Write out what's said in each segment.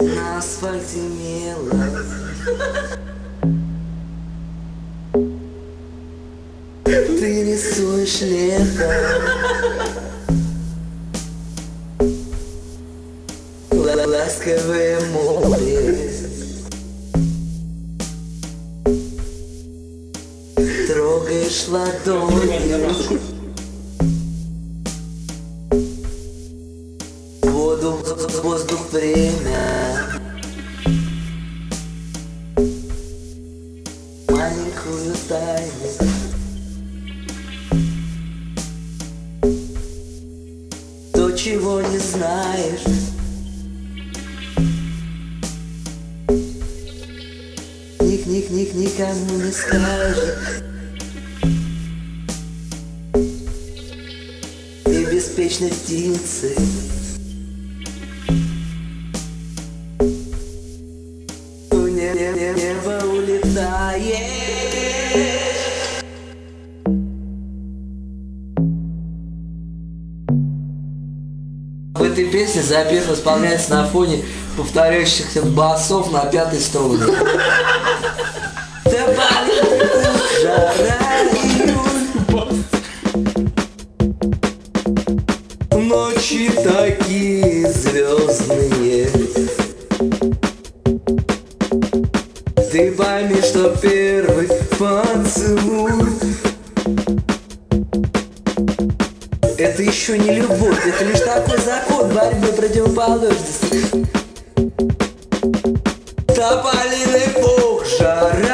На асфальте мело. Ты рисуешь лето. Ла- Ласковое море Трогаешь ладонью Воду, воздух, время. Маленькую тайну. То, чего не знаешь. Ник, ник, ник, никому не скажешь улетаешь В этой песне запев исполняется на фоне повторяющихся басов на пятой струне. Звездные. Ты пойми, что первый поцелуй Это еще не любовь, это лишь такой закон борьбы противоположностей. Тополиный пух, жара,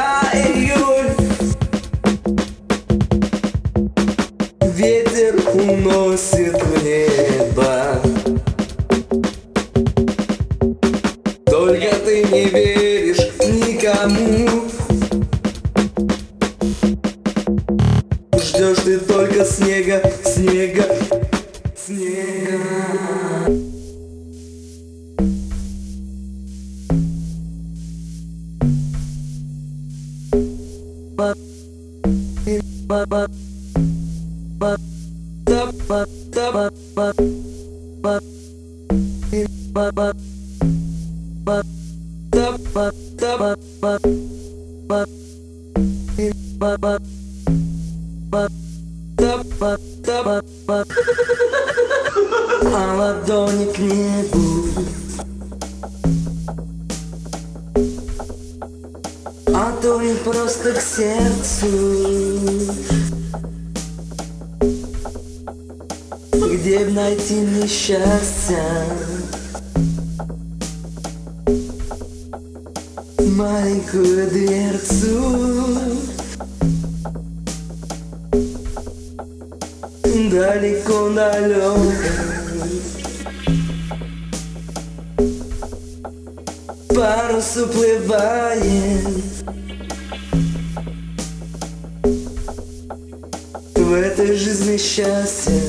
Ждешь ты только снега, снега, снега А ладони к небу. А то не просто к сердцу. Где найти мне счастье Маленькую дверцу Далеко далеко Парус уплывает В этой жизни счастье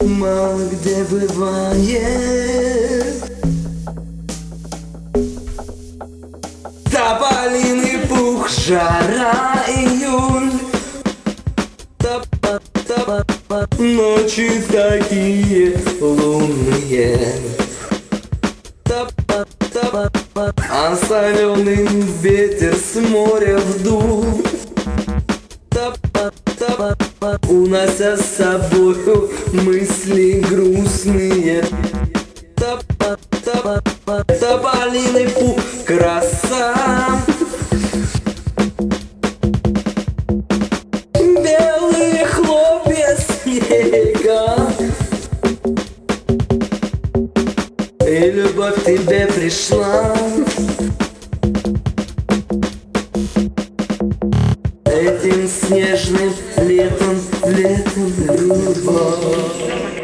Мало где бывает жара, июль Ночи такие лунные. А соленый ветер с моря вдул Унося с собою мысли грустные. Тополиный пух, краса любовь к тебе пришла. Этим снежным летом, летом любовь.